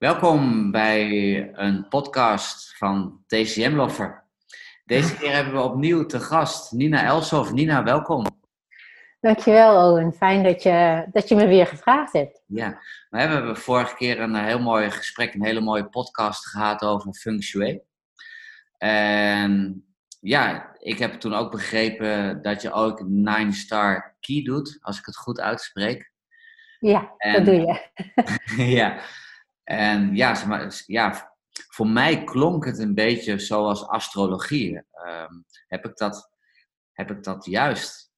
Welkom bij een podcast van TCM Loffer. Deze keer hebben we opnieuw te gast Nina Elshoff. Nina, welkom. Dankjewel Owen, fijn dat je, dat je me weer gevraagd hebt. Ja, we hebben vorige keer een heel mooi gesprek, een hele mooie podcast gehad over feng shui. En ja, ik heb toen ook begrepen dat je ook Nine Star Key doet, als ik het goed uitspreek. Ja, dat doe je. ja, en ja, maar, ja, voor mij klonk het een beetje zoals astrologie. Um, heb, ik dat, heb ik dat juist?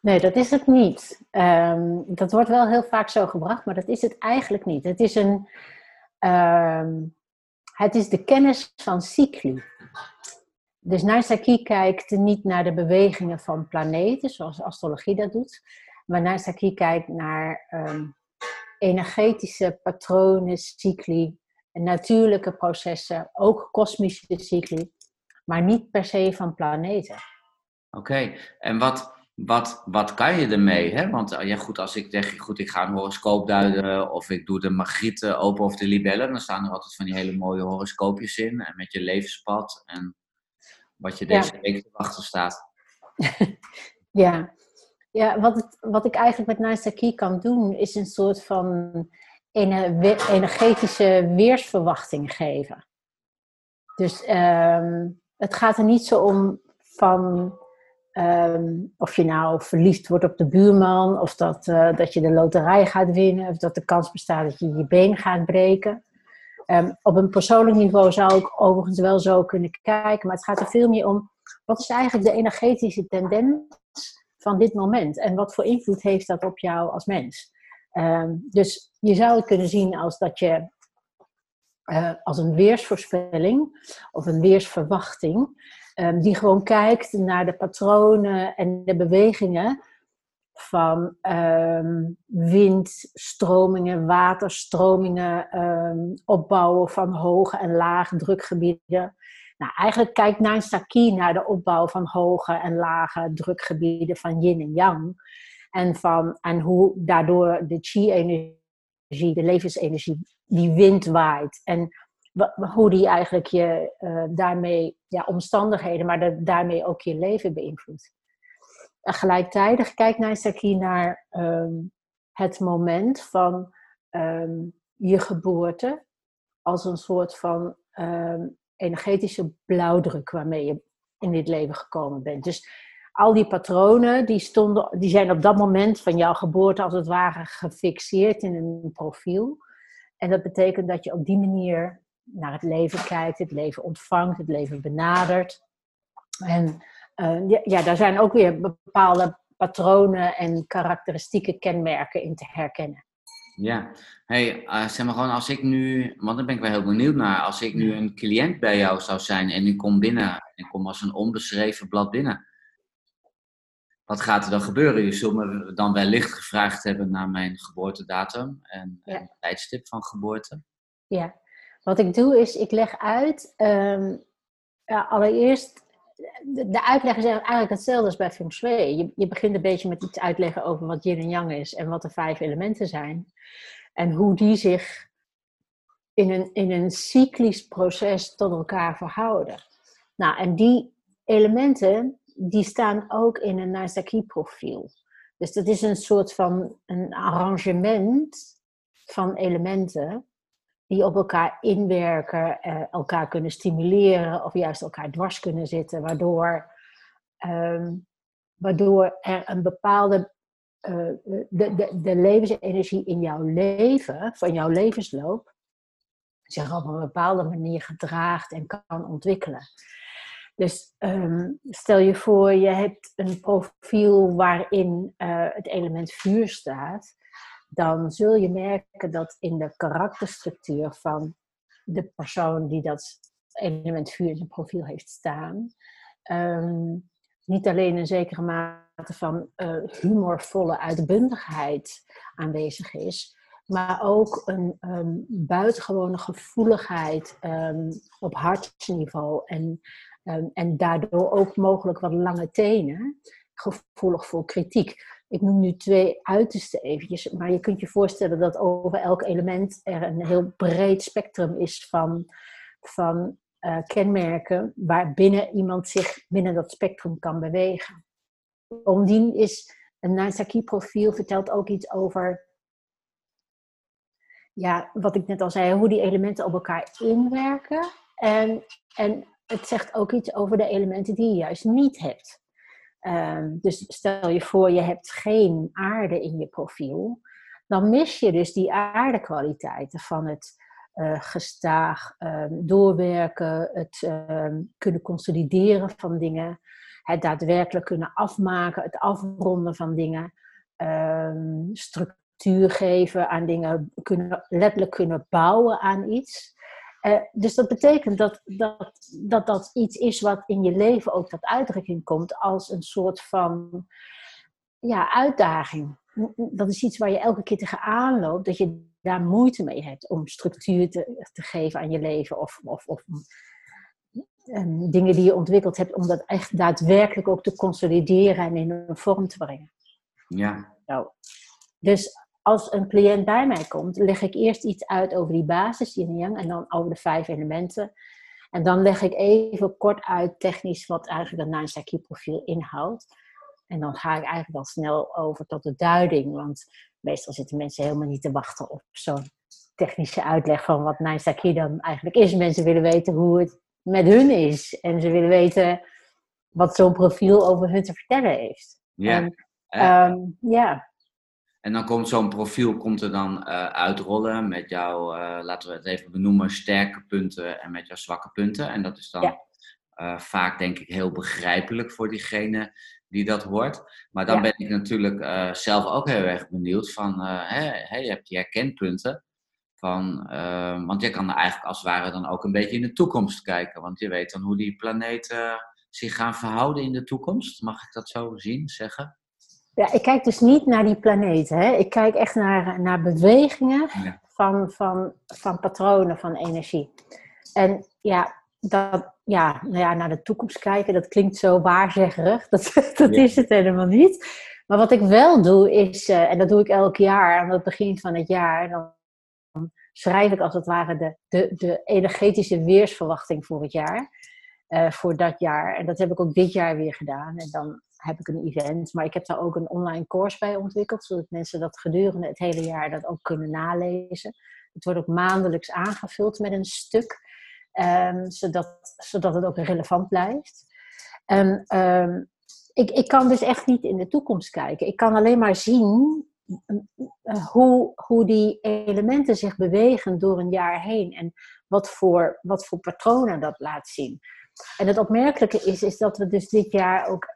Nee, dat is het niet. Um, dat wordt wel heel vaak zo gebracht, maar dat is het eigenlijk niet. Het is, een, um, het is de kennis van cycli. Dus Narsaki kijkt niet naar de bewegingen van planeten, zoals astrologie dat doet. Maar Narsaki kijkt naar energetische patronen, cycli, natuurlijke processen, ook kosmische cycli, maar niet per se van planeten. Oké, en wat, wat, wat kan je ermee? Hè? Want ja, goed, als ik zeg, goed, ik ga een horoscoop duiden of ik doe de magrieten open of de libellen, dan staan er altijd van die hele mooie horoscoopjes in en met je levenspad en wat je deze week te wachten staat. ja, ja, wat, het, wat ik eigenlijk met Key kan doen, is een soort van energetische weersverwachting geven. Dus um, het gaat er niet zo om van um, of je nou verliefd wordt op de buurman, of dat, uh, dat je de loterij gaat winnen, of dat de kans bestaat dat je je been gaat breken. Um, op een persoonlijk niveau zou ik overigens wel zo kunnen kijken, maar het gaat er veel meer om wat is eigenlijk de energetische tendens van dit moment en wat voor invloed heeft dat op jou als mens. Um, dus je zou het kunnen zien als dat je uh, als een weersvoorspelling of een weersverwachting, um, die gewoon kijkt naar de patronen en de bewegingen van um, windstromingen, waterstromingen, opbouwen van hoge en lage drukgebieden. Nou, eigenlijk kijkt Nansaki naar de opbouw van hoge en lage drukgebieden van yin en yang. En, van, en hoe daardoor de chi-energie, de levensenergie, die wind waait. En hoe die eigenlijk je uh, daarmee, ja, omstandigheden, maar daarmee ook je leven beïnvloedt. En gelijktijdig kijkt Naisaki naar um, het moment van um, je geboorte als een soort van um, energetische blauwdruk waarmee je in dit leven gekomen bent. Dus al die patronen die, stonden, die zijn op dat moment van jouw geboorte als het ware gefixeerd in een profiel. En dat betekent dat je op die manier naar het leven kijkt, het leven ontvangt, het leven benadert. En ja, ja, daar zijn ook weer bepaalde patronen en karakteristieke kenmerken in te herkennen. Ja, hey, uh, zeg maar gewoon als ik nu, want daar ben ik wel heel benieuwd naar, als ik nu een cliënt bij jou zou zijn en ik kom binnen, ik kom als een onbeschreven blad binnen, wat gaat er dan gebeuren? Je zult me dan wellicht gevraagd hebben naar mijn geboortedatum en, en tijdstip van geboorte. Ja, wat ik doe is, ik leg uit, um, ja, allereerst, de, uitleg is eigenlijk hetzelfde als bij Feng Shui. Je, je begint een beetje met iets uitleggen over wat yin en yang is en wat de vijf elementen zijn. En hoe die zich in een, in een cyclisch proces tot elkaar verhouden. Nou, en die elementen, die staan ook in een Naisaki-profiel. Dus dat is een soort van een arrangement van elementen die op elkaar inwerken, eh, elkaar kunnen stimuleren of juist elkaar dwars kunnen zitten, waardoor, um, waardoor er een bepaalde uh, de, de, de levensenergie in jouw leven, van jouw levensloop, zich op een bepaalde manier gedraagt en kan ontwikkelen. Dus um, stel je voor, je hebt een profiel waarin uh, het element vuur staat dan zul je merken dat in de karakterstructuur van de persoon die dat element vuur in zijn profiel heeft staan, um, niet alleen een zekere mate van uh, humorvolle uitbundigheid aanwezig is, maar ook een um, buitengewone gevoeligheid um, op hartsniveau en, en daardoor ook mogelijk wat lange tenen, gevoelig voor kritiek. Ik noem nu twee uiterste eventjes, maar je kunt je voorstellen dat over elk element er een heel breed spectrum is van, van uh, kenmerken waarbinnen iemand zich binnen dat spectrum kan bewegen. Bovendien is een Nansaki-profiel vertelt ook iets over, ja, wat ik net al zei, hoe die elementen op elkaar inwerken. En, en het zegt ook iets over de elementen die je juist niet hebt. Um, dus stel je voor, je hebt geen aarde in je profiel. Dan mis je dus die aardekwaliteiten van het uh, gestaag um, doorwerken, het um, kunnen consolideren van dingen, het daadwerkelijk kunnen afmaken, het afronden van dingen, structuur geven aan dingen, kunnen, letterlijk kunnen bouwen aan iets. Uh, dus dat betekent dat, dat, dat dat iets is wat in je leven ook tot uitdrukking komt als een soort van ja, uitdaging. Dat is iets waar je elke keer tegenaan loopt, dat je daar moeite mee hebt om structuur te, te geven aan je leven of, of, of um, dingen die je ontwikkeld hebt, om dat echt daadwerkelijk ook te consolideren en in een vorm te brengen. Ja. Nou, dus als een cliënt bij mij komt, leg ik eerst iets uit over die basis, yin en yang, en dan over de vijf elementen. En dan leg ik even kort uit technisch wat eigenlijk een Nine profiel inhoudt. En dan ga ik eigenlijk al snel over tot de duiding, want meestal zitten mensen helemaal niet te wachten op zo'n technische uitleg van wat Nine dan eigenlijk is. Mensen willen weten hoe het met hun is en ze willen weten wat zo'n profiel over hun te vertellen heeft. Ja. Um, ja. En dan komt zo'n profiel komt er dan uh, uitrollen met jouw, uh, laten we het even benoemen, sterke punten en met jouw zwakke punten. En dat is dan ja. uh, vaak denk ik heel begrijpelijk voor diegene die dat hoort. Maar dan ja. ben ik natuurlijk zelf ook heel erg benieuwd van, hè, hè, je hebt die herkenpunten. Van, want je kan er eigenlijk als het ware dan ook een beetje in de toekomst kijken. Want je weet dan hoe die planeten zich gaan verhouden in de toekomst. Mag ik dat zo zien, zeggen? Ja, ik kijk dus niet naar die planeten. Hè. Ik kijk echt naar, naar bewegingen ja. van, van, van patronen van energie. En ja, dat, ja, nou ja, naar de toekomst kijken, dat klinkt zo waarzeggerig. Dat, dat ja. is het helemaal niet. Maar wat ik wel doe is, uh, en dat doe ik elk jaar aan het begin van het jaar, dan schrijf ik als het ware de, de, de energetische weersverwachting voor het jaar. Uh, voor dat jaar. En dat heb ik ook dit jaar weer gedaan. En dan heb ik een event. Maar ik heb daar ook een online course bij ontwikkeld, zodat mensen dat gedurende het hele jaar dat ook kunnen nalezen. Het wordt ook maandelijks aangevuld met een stuk, um, zodat, zodat het ook relevant blijft. En um, ik, ik kan dus echt niet in de toekomst kijken. Ik kan alleen maar zien uh, hoe, hoe die elementen zich bewegen door een jaar heen en wat voor, wat voor patronen dat laat zien. En het opmerkelijke is, is dat we dus dit jaar ook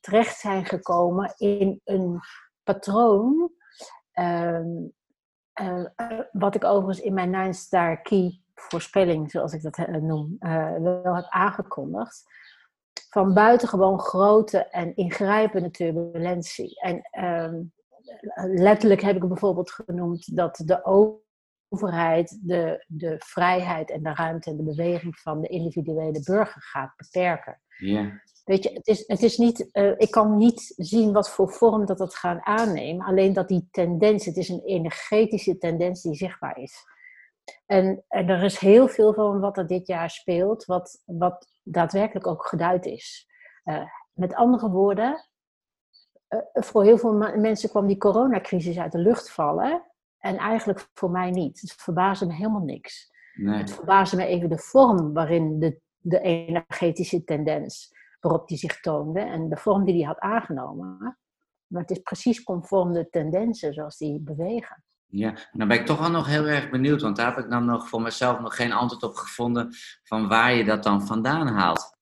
terecht zijn gekomen in een patroon. Um, uh, wat ik overigens in mijn Nine Star Key voorspelling, zoals ik dat noem, uh, wel heb aangekondigd. Van buitengewoon grote en ingrijpende turbulentie. En um, letterlijk heb ik bijvoorbeeld genoemd dat de overheid de, de vrijheid en de ruimte en de beweging van de individuele burger gaat beperken. Ja. Weet je, het is, het is niet, uh, ik kan niet zien wat voor vorm dat het gaat aannemen. Alleen dat die tendens, het is een energetische tendens die zichtbaar is. En, en er is heel veel van wat er dit jaar speelt, wat, wat daadwerkelijk ook geduid is. Uh, met andere woorden, uh, voor heel veel mensen kwam die coronacrisis uit de lucht vallen. En eigenlijk voor mij niet. Het verbaasde me helemaal niks. Nee. Het verbaasde me even de vorm waarin de, de energetische tendens waarop die zich toonde en de vorm die hij had aangenomen. Maar het is precies conform de tendensen zoals die bewegen. Ja, dan ben ik toch wel nog heel erg benieuwd, want daar heb ik dan nog voor mezelf nog geen antwoord op gevonden van waar je dat dan vandaan haalt.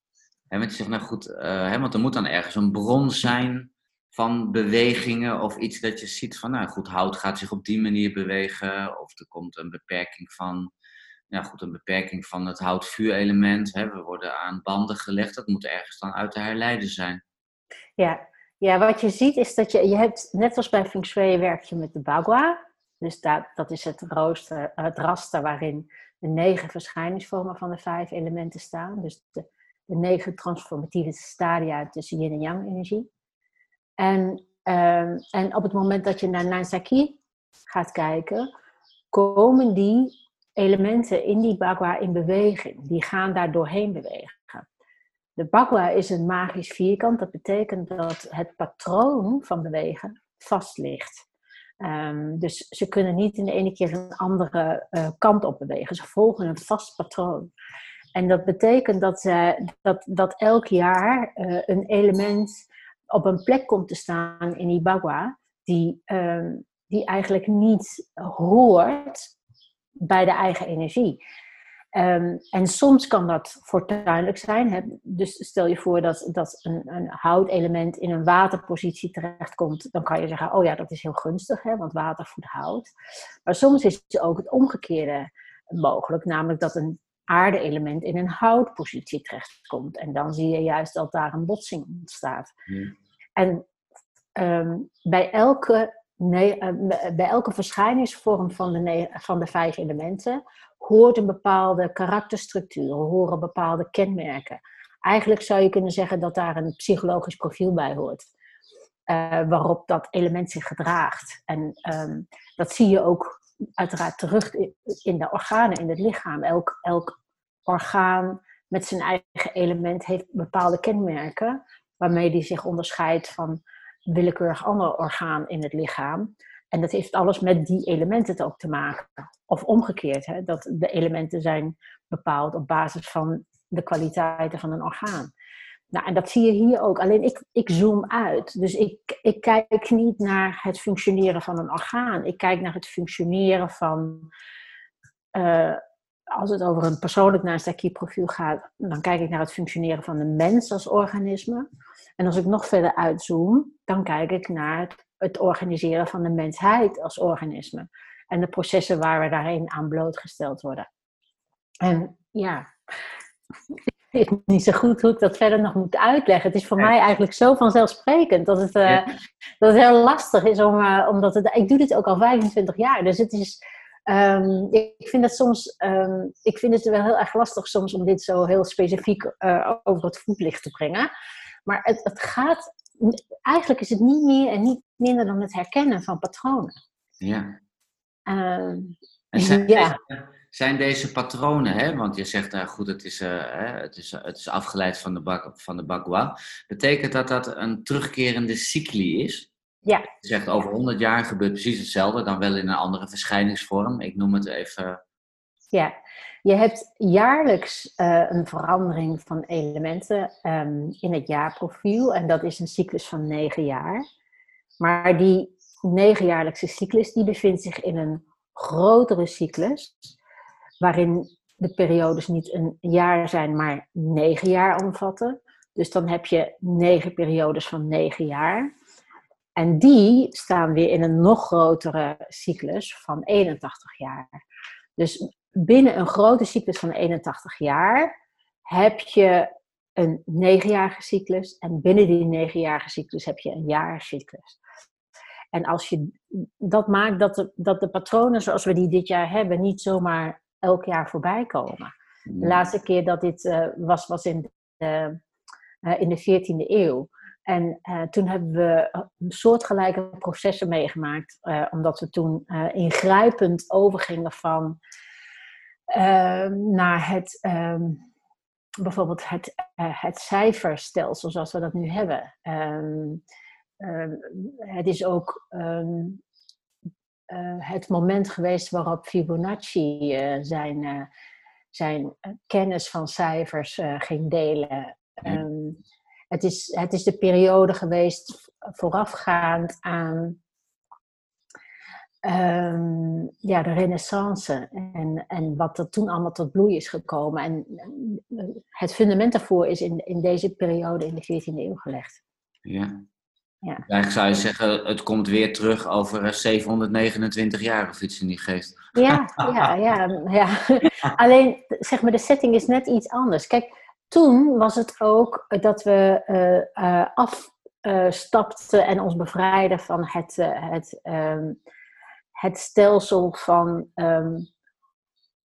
Je zegt, nou goed, uh, want er moet dan ergens een bron zijn van bewegingen of iets dat je ziet van, nou goed, hout gaat zich op die manier bewegen of er komt een beperking van ja, goed, een beperking van het hout-vuurelement. We worden aan banden gelegd, dat moet ergens dan uit te herleiden zijn. Ja, ja wat je ziet is dat je, je hebt, net als bij Feng Shui werk je met de Bagua. Dus dat, dat is het, rooster, het raster waarin de negen verschijningsvormen van de vijf elementen staan. Dus de, de negen transformatieve stadia tussen yin en yang energie. En ehm, en op het moment dat je naar Nansaki gaat kijken, komen die elementen in die bagua in beweging. Die gaan daar doorheen bewegen. De bagua is een magisch vierkant. Dat betekent dat het patroon van bewegen vast ligt. Ehm, dus ze kunnen niet in de ene keer een andere uh, kant op bewegen. Ze volgen een vast patroon. En dat betekent dat, ze, dat, dat elk jaar uh, een element op een plek komt te staan in die bagua, die, uh, die eigenlijk niet hoort bij de eigen energie. Um, en soms kan dat fortuinlijk zijn. Hè? Dus stel je voor dat, dat een, een houtelement in een waterpositie terechtkomt. Dan kan je zeggen, oh ja, dat is heel gunstig, hè? want water voedt hout. Maar soms is ook het omgekeerde mogelijk. Namelijk dat een aarde-element in een houtpositie terechtkomt. En dan zie je juist dat daar een botsing ontstaat. En um, bij elke nee, uh, bij elke verschijningsvorm van de, van de vijf elementen hoort een bepaalde karakterstructuur, horen bepaalde kenmerken. Eigenlijk zou je kunnen zeggen dat daar een psychologisch profiel bij hoort. Uh, waarop dat element zich gedraagt. En um, dat zie je ook uiteraard terug in de organen in het lichaam. Elk, elk orgaan met zijn eigen element heeft bepaalde kenmerken waarmee die zich onderscheidt van willekeurig ander orgaan in het lichaam. En dat heeft alles met die elementen ook te maken. Of omgekeerd, hè, dat de elementen zijn bepaald op basis van de kwaliteiten van een orgaan. Nou, en dat zie je hier ook. Alleen ik, ik zoom uit. Dus ik, ik kijk niet naar het functioneren van een orgaan. Ik kijk naar het functioneren van. Uh, als het over een persoonlijk Naastaki-profiel gaat, dan kijk ik naar het functioneren van de mens als organisme. En als ik nog verder uitzoom, dan kijk ik naar het, het organiseren van de mensheid als organisme. En de processen waar we daarin aan blootgesteld worden. En ja, ik weet niet zo goed hoe ik dat verder nog moet uitleggen. Het is voor mij eigenlijk zo vanzelfsprekend dat het, uh, dat het heel lastig is om, uh, omdat het, ik doe dit ook al 25 jaar. Dus het is, um, ik vind het soms, um, ik vind het wel heel erg lastig soms om dit zo heel specifiek uh, over het voetlicht te brengen. Maar het, het gaat, eigenlijk is het niet meer en niet minder dan het herkennen van patronen. Ja. Uh, zijn, ja. Deze, zijn deze patronen, hè, want je zegt daar uh, goed, het is, uh, het, is, het is afgeleid van de, bak, van de Bagua. Betekent dat dat een terugkerende cycli is? Ja. Je zegt over 100 jaar gebeurt precies hetzelfde, dan wel in een andere verschijningsvorm. Ik noem het even. Ja, je hebt jaarlijks uh, een verandering van elementen um, in het jaarprofiel. En dat is een cyclus van negen jaar. Maar die negenjaarlijkse cyclus die bevindt zich in een grotere cyclus. Waarin de periodes niet een jaar zijn, maar negen jaar omvatten. Dus dan heb je negen periodes van negen jaar. En die staan weer in een nog grotere cyclus van 81 jaar. Dus binnen een grote cyclus van 81 jaar heb je een negenjarige cyclus. En binnen die negenjarige cyclus heb je een jaarcyclus. En als je dat maakt dat de, dat de patronen zoals we die dit jaar hebben niet zomaar elk jaar voorbij komen. De laatste keer dat dit uh, was, was in de, uh, in de 14e eeuw. En uh, toen hebben we soortgelijke processen meegemaakt, omdat we toen ingrijpend overgingen van Ehm, naar het, ehm, bijvoorbeeld het, het cijferstelsel zoals we dat nu hebben. Ehm, het is ook het moment geweest waarop Fibonacci zijn, zijn kennis van cijfers ging delen. Het, is, het is de periode geweest voorafgaand aan um, ja, de renaissance en, en wat er toen allemaal tot bloei is gekomen. En het fundament daarvoor is in, in deze periode in de 14e eeuw gelegd. Ja. ja. Eigenlijk zou je zeggen, het komt weer terug over 729 jaar of iets in die geest. Ja, ja, ja. ja. Alleen, zeg maar, de setting is net iets anders. Kijk, toen was het ook dat we uh, uh, afstapten en ons bevrijden van het, uh, het um, het stelsel van um,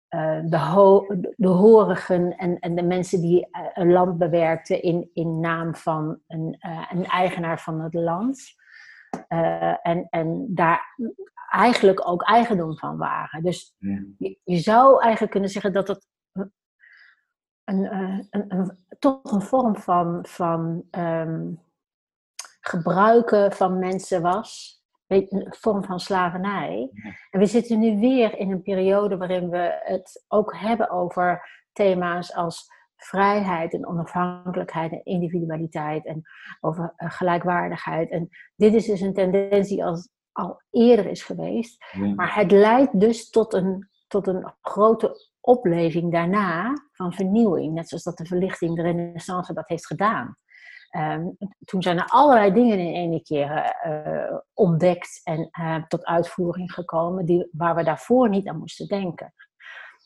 uh, de, ho de horigen en, en de mensen die een land bewerkten in, in naam van een, een eigenaar van het land. eh, en, en daar eigenlijk ook eigendom van waren. Dus je, je, zou eigenlijk kunnen zeggen dat het een, een, een, toch een vorm van, van ehm, gebruiken van mensen was. Een vorm van slavernij. En we zitten nu weer in een periode waarin we het ook hebben over thema's als vrijheid en onafhankelijkheid en individualiteit en over eh, gelijkwaardigheid. En dit is dus een tendens die al, al eerder is geweest. Maar het leidt dus tot een, tot een grote opleving daarna van vernieuwing. Net zoals dat de verlichting, de renaissance dat heeft gedaan. Ehm, toen zijn er allerlei dingen in één keer uh, ontdekt en uh, tot uitvoering gekomen die, waar we daarvoor niet aan moesten denken.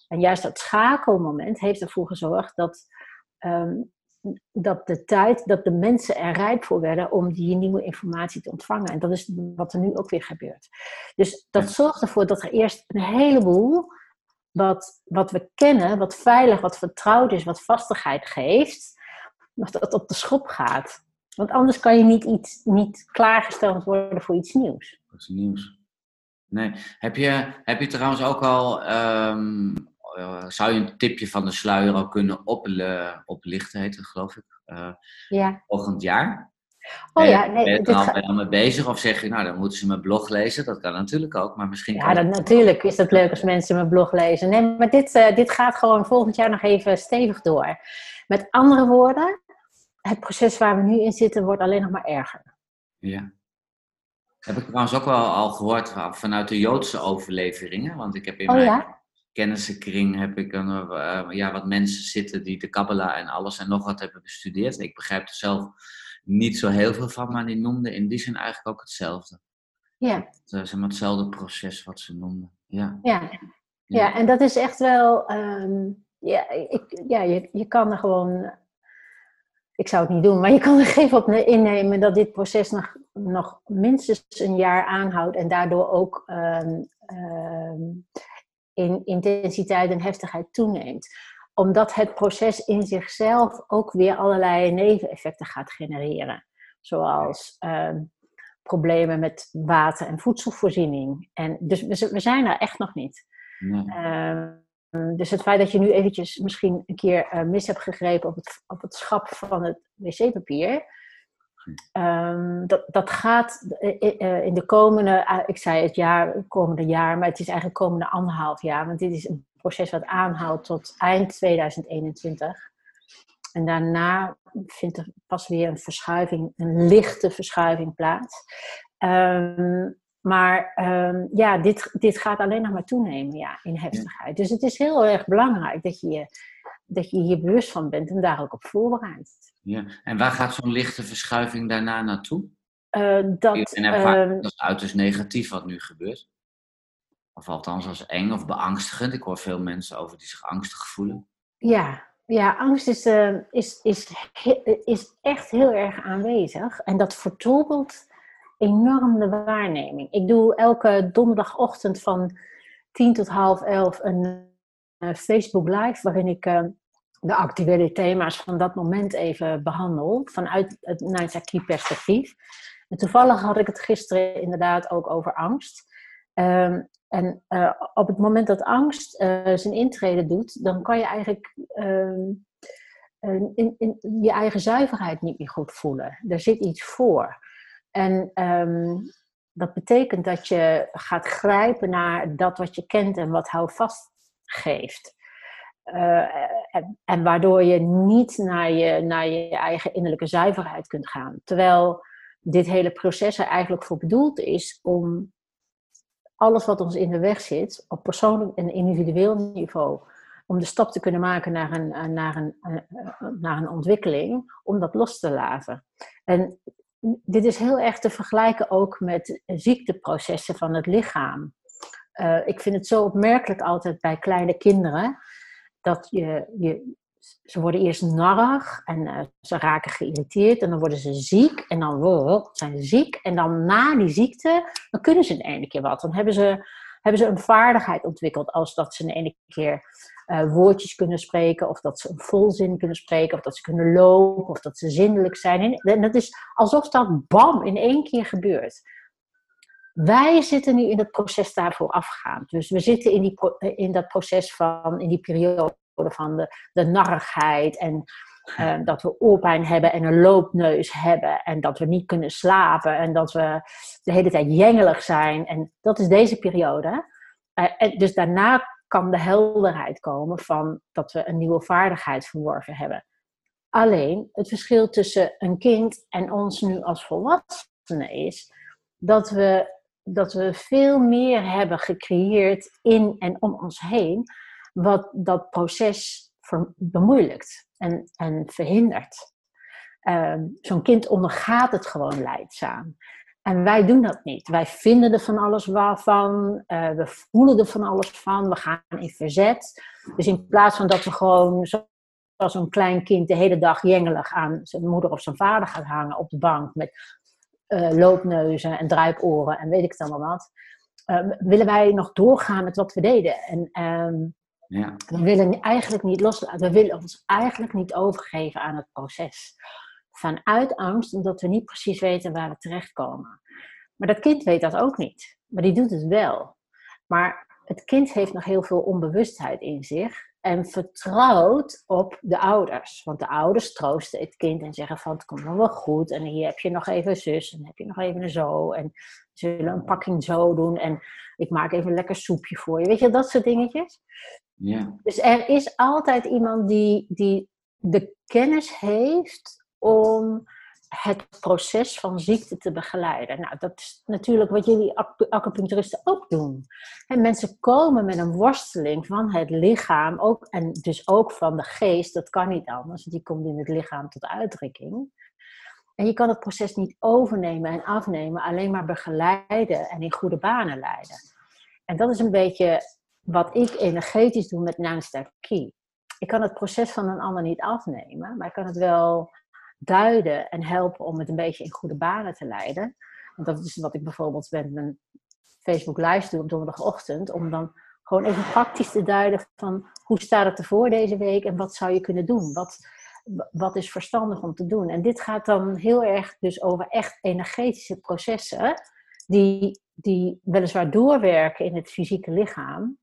En juist dat schakelmoment heeft ervoor gezorgd dat, ehm, dat de tijd, dat de mensen er rijp voor werden om die nieuwe informatie te ontvangen. En dat is wat er nu ook weer gebeurt. Dus dat zorgt ervoor dat er eerst een heleboel wat, wat we kennen, wat veilig, wat vertrouwd is, wat vastigheid geeft, dat dat op de schop gaat. Want anders kan je niet, iets, niet klaargesteld worden voor iets nieuws. Iets nieuws. Nee. Heb je, heb je trouwens ook al um, uh, zou je een tipje van de sluier al kunnen oplichten, heet het geloof ik, uh, ja. volgend jaar? Oh ja, nee. Ben je er al, ga... mee bezig of zeg je, nou dan moeten ze mijn blog lezen? Dat kan natuurlijk ook, maar misschien... Ja, dat, natuurlijk is het leuk als mensen mijn blog lezen. Nee, maar dit, uh, dit gaat gewoon volgend jaar nog even stevig door. Met andere woorden, het proces waar we nu in zitten wordt alleen nog maar erger. Ja. Heb ik trouwens ook wel al gehoord vanuit de Joodse overleveringen. Want ik heb in oh, mijn ja? kennissenkring heb ik een, uh, ja, wat mensen zitten die de Kabbalah en alles en nog wat hebben bestudeerd. Ik begrijp er zelf niet zo heel veel van, maar die noemden in die zin eigenlijk ook hetzelfde. Ja. Het, zeg maar hetzelfde proces wat ze noemden. Ja, ja. ja. ja en dat is echt wel. Um, ja, ik, ja je, je kan er gewoon. Ik zou het niet doen, maar je kan er geef op innemen dat dit proces nog, nog minstens een jaar aanhoudt en daardoor ook um, um, in intensiteit en heftigheid toeneemt. Omdat het proces in zichzelf ook weer allerlei neveneffecten gaat genereren. Zoals ehm, problemen met water- en voedselvoorziening. En dus we, zijn er echt nog niet. Ehm, dus het feit dat je nu eventjes misschien een keer uh, mis hebt gegrepen op het, op het schap van het wc-papier, Um, dat, dat gaat eh, eh, in de komende, ah, ik zei het jaar, komende jaar, maar het is eigenlijk komende anderhalf jaar, want dit is een proces wat aanhoudt tot eind 2021. En daarna vindt er pas weer een verschuiving, een lichte verschuiving plaats. Um, maar um, ja, dit, dit gaat alleen nog maar toenemen ja, in heftigheid. Dus het is heel erg belangrijk dat je, dat je hier bewust van bent en daar ook op voorbereidt. Ja, en waar gaat zo'n lichte verschuiving daarna naartoe? Uh, dat, ervaar, uh, dat is uiterst negatief wat nu gebeurt. Of althans als eng of beangstigend. Ik hoor veel mensen over die zich angstig voelen. Ja, ja angst is, uh, is, is, is echt heel erg aanwezig. En dat vertroebelt enorm de waarneming. Ik doe elke donderdagochtend van 10 tot half 11 een Facebook Live waarin ik de actuele thema's van dat moment even behandel, vanuit het Naisaki perspectief. En toevallig had ik het gisteren inderdaad ook over angst. Um, en uh, op het moment dat angst uh, zijn intrede doet, dan kan je eigenlijk um, in, in, je eigen zuiverheid niet meer goed voelen. Er zit iets voor. En um, dat betekent dat je gaat grijpen naar dat wat je kent en wat houvast geeft. Uh, en, en, waardoor je niet naar je, naar je eigen innerlijke zuiverheid kunt gaan. Terwijl dit hele proces er eigenlijk voor bedoeld is om alles wat ons in de weg zit, op persoonlijk en individueel niveau, om de stap te kunnen maken naar een, naar een, naar een ontwikkeling, om dat los te laten. En dit is heel erg te vergelijken ook met ziekteprocessen van het lichaam. Ik vind het zo opmerkelijk altijd bij kleine kinderen dat je, je, ze worden eerst narrig en uh, ze raken geïrriteerd en dan worden ze ziek en dan oh, zijn ze ziek en dan na die ziekte, dan kunnen ze de ene keer wat. Dan hebben ze, hebben ze een vaardigheid ontwikkeld als dat ze de ene keer uh, woordjes kunnen spreken of dat ze een volzin kunnen spreken of dat ze kunnen lopen of dat ze zindelijk zijn. En dat is alsof dat bam in één keer gebeurt. Wij zitten nu in het proces daarvoor afgaand. Dus we zitten in, die, in dat proces van, in die periode van de, de narrigheid en uh, dat we oorpijn hebben en een loopneus hebben en dat we niet kunnen slapen en dat we de hele tijd jengelig zijn. En dat is deze periode. Uh, en dus daarna kan de helderheid komen van dat we een nieuwe vaardigheid verworven hebben. Alleen het verschil tussen een kind en ons nu als volwassenen is dat we, dat we veel meer hebben gecreëerd in en om ons heen, wat dat proces bemoeilijkt en, en verhindert. Ehm, zo'n kind ondergaat het gewoon leidzaam. En wij doen dat niet. Wij vinden er van alles van. Uh, we voelen er van alles van. We gaan in verzet. Dus in plaats van dat we gewoon zoals een klein kind de hele dag jengelig aan zijn moeder of zijn vader gaat hangen op de bank met uh, loopneuzen en druiporen en weet ik dan allemaal wat, uh, willen wij nog doorgaan met wat we deden. En ehm, ja. We willen eigenlijk niet loslaten. We willen ons eigenlijk niet overgeven aan het proces. Vanuit angst, omdat we niet precies weten waar we terechtkomen. Maar dat kind weet dat ook niet. Maar die doet het wel. Maar het kind heeft nog heel veel onbewustheid in zich. En vertrouwt op de ouders. Want de ouders troosten het kind en zeggen van het komt wel goed. En hier heb je nog even zus en heb je nog even een zo. En zullen een pakking zo doen. En ik maak even een lekker soepje voor je. Weet je, dat soort dingetjes. Ja. Dus er is altijd iemand die, die de kennis heeft om het proces van ziekte te begeleiden. Nou, dat is natuurlijk wat jullie acupuncturisten ook doen. En mensen komen met een worsteling van het lichaam ook, en dus ook van de geest. Dat kan niet anders, die komt in het lichaam tot uitdrukking. En je kan het proces niet overnemen en afnemen, alleen maar begeleiden en in goede banen leiden. En dat is een beetje wat ik energetisch doe met Nanstar Key. Ik kan het proces van een ander niet afnemen, maar ik kan het wel duiden en helpen om het een beetje in goede banen te leiden. En dat is wat ik bijvoorbeeld met mijn Facebook Live doe op donderdagochtend, om dan gewoon even praktisch te duiden van hoe staat het ervoor deze week en wat zou je kunnen doen? Wat, wat is verstandig om te doen? En dit gaat dan heel erg dus over echt energetische processen die, die weliswaar doorwerken in het fysieke lichaam,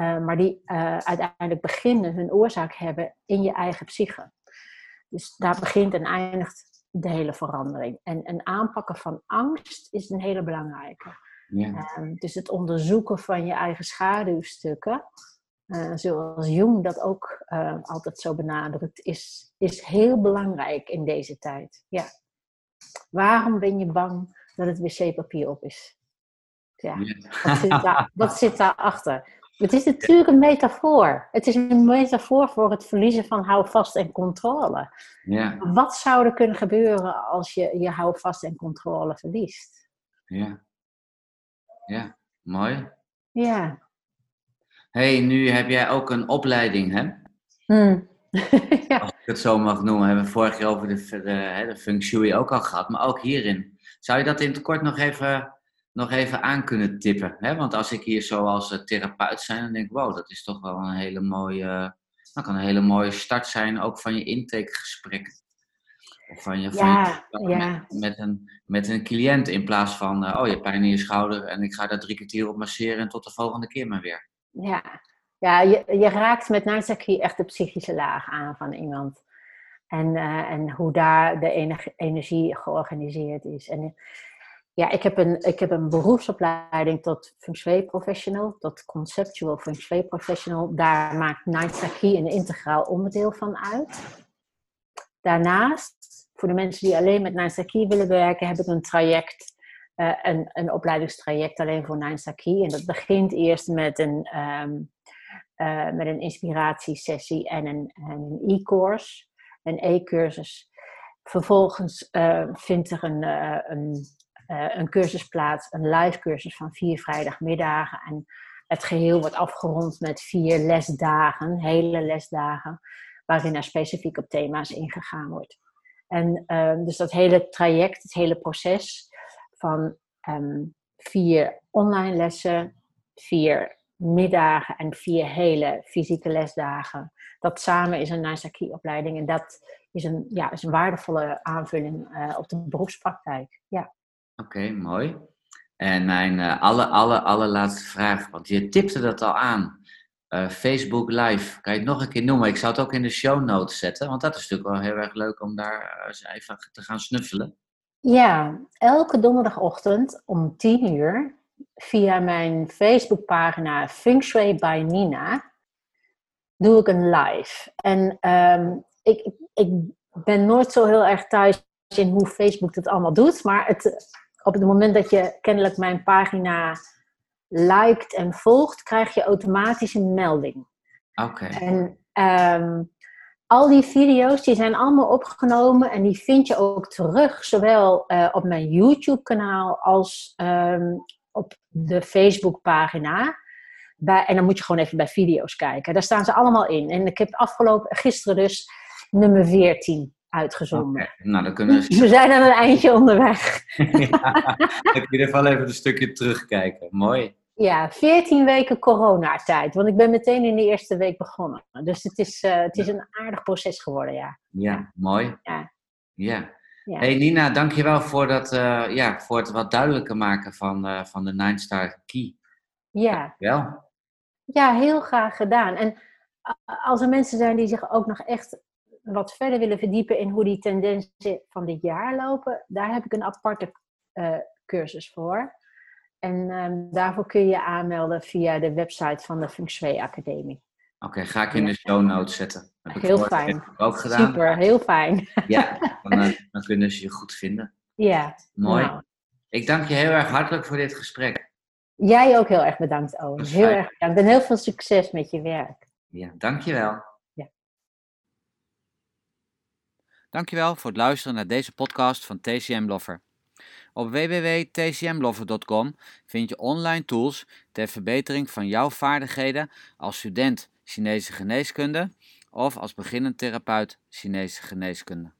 uh, maar die uh, uiteindelijk beginnen hun oorzaak hebben in je eigen psyche. Dus daar begint en eindigt de hele verandering. En een aanpakken van angst is een hele belangrijke. Ja. Uh, dus het onderzoeken van je eigen schaduwstukken, zoals Jung dat ook altijd zo benadrukt, is, is heel belangrijk in deze tijd. Ja. Waarom ben je bang dat het wc-papier op is? Ja, wat zit, daar, wat zit daarachter? Het is natuurlijk een metafoor. Het is een metafoor voor het verliezen van houvast en controle. Ja. Wat zou er kunnen gebeuren als je je houvast en controle verliest? Ja. Ja, mooi. Ja. hey, nu heb jij ook een opleiding, hè? Hmm. ja. Als ik het zo mag noemen, hebben we vorig jaar over de, de, de feng shui ook al gehad, maar ook hierin. Zou je dat in het kort nog even nog even aan kunnen tippen. Hè? Want als ik hier zo als uh, therapeut zijn, dan denk ik, wow, dat is toch wel een hele mooie, dat kan een hele mooie start zijn, ook van je intakegesprek. Of van je, ja, van ja. Met, met, een, met een cliënt in plaats van, uh, oh je pijn in je schouder en ik ga daar drie kwartier op masseren en tot de volgende keer maar weer. Ja, ja je, je raakt met Nansaki echt de psychische laag aan van iemand. En, uh, en hoe daar de energie georganiseerd is. En ja, ik heb een, ik heb een beroepsopleiding tot shui professional, tot conceptual shui professional. Daar maakt Night Saki een integraal onderdeel van uit. Daarnaast, voor de mensen die alleen met Night Saki willen werken, heb ik een traject, uh, een, een opleidingstraject alleen voor Night Saki. En dat begint eerst met een, um, uh, met een inspiratiesessie en een, een e-course, een e-cursus. Vervolgens uh, vindt er een, een uh, een cursus plaats, een live cursus van vier vrijdagmiddagen. En het geheel wordt afgerond met vier lesdagen, hele lesdagen, waarin er specifiek op thema's ingegaan wordt. En uh, dus dat hele traject, het hele proces van um, vier online lessen, vier middagen en vier hele fysieke lesdagen. Dat samen is een Naisaki-opleiding en dat is een, ja, is een waardevolle aanvulling uh, op de beroepspraktijk. Ja. Oké, mooi. En mijn uh, alle, alle, allerlaatste vraag, want je tipte dat al aan. Uh, Facebook Live, kan je het nog een keer noemen? Ik zou het ook in de show notes zetten, want dat is natuurlijk wel heel erg leuk om daar eens even te gaan snuffelen. Ja, elke donderdagochtend om 10 uur via mijn Facebookpagina Feng Shui by Nina doe ik een live. En um, ik, ik ben nooit zo heel erg thuis in hoe Facebook het allemaal doet, maar het, op het moment dat je kennelijk mijn pagina liked en volgt, krijg je automatisch een melding. Oké. En um, al die video's die zijn allemaal opgenomen en die vind je ook terug, zowel uh, op mijn YouTube-kanaal als um, op de Facebook-pagina. en dan moet je gewoon even bij video's kijken. Daar staan ze allemaal in. En ik heb afgelopen, gisteren dus nummer 14 uitgezonden. Okay. Nou, dan kunnen we... we zijn aan een eindje onderweg. ja, dan kun je in ieder geval even een stukje terugkijken. Mooi. Ja, 14 weken coronatijd. Want ik ben meteen in de eerste week begonnen. Dus het is, uh, het is een aardig proces geworden, ja. Ja, mooi. Ja. ja. ja. Hey Nina, dankjewel voor, dat, uh, ja, voor het wat duidelijker maken van, uh, van de Nine Star Key. Ja. Wel. Ja, heel graag gedaan. En als er mensen zijn die zich ook nog echt wat verder willen verdiepen in hoe die tendensen van dit jaar lopen, daar heb ik een aparte cursus voor. En um, daarvoor kun je je aanmelden via de website van de Feng Shui Academie. Oké, ga ik in de show notes zetten. Heb heel fijn. Ook gedaan. Super, heel fijn. Ja, dan, uh, dan, kunnen ze je goed vinden. Ja. Mooi. Nou. Ik dank je heel erg hartelijk voor dit gesprek. Jij ook heel erg bedankt, Owen. Heel fijn. erg bedankt. En heel veel succes met je werk. Ja, dankjewel. Ja. Dankjewel voor het luisteren naar deze podcast van TCM Loffer. Op www.tcmlover.com vind je online tools ter verbetering van jouw vaardigheden als student Chinese geneeskunde of als beginnend therapeut Chinese geneeskunde.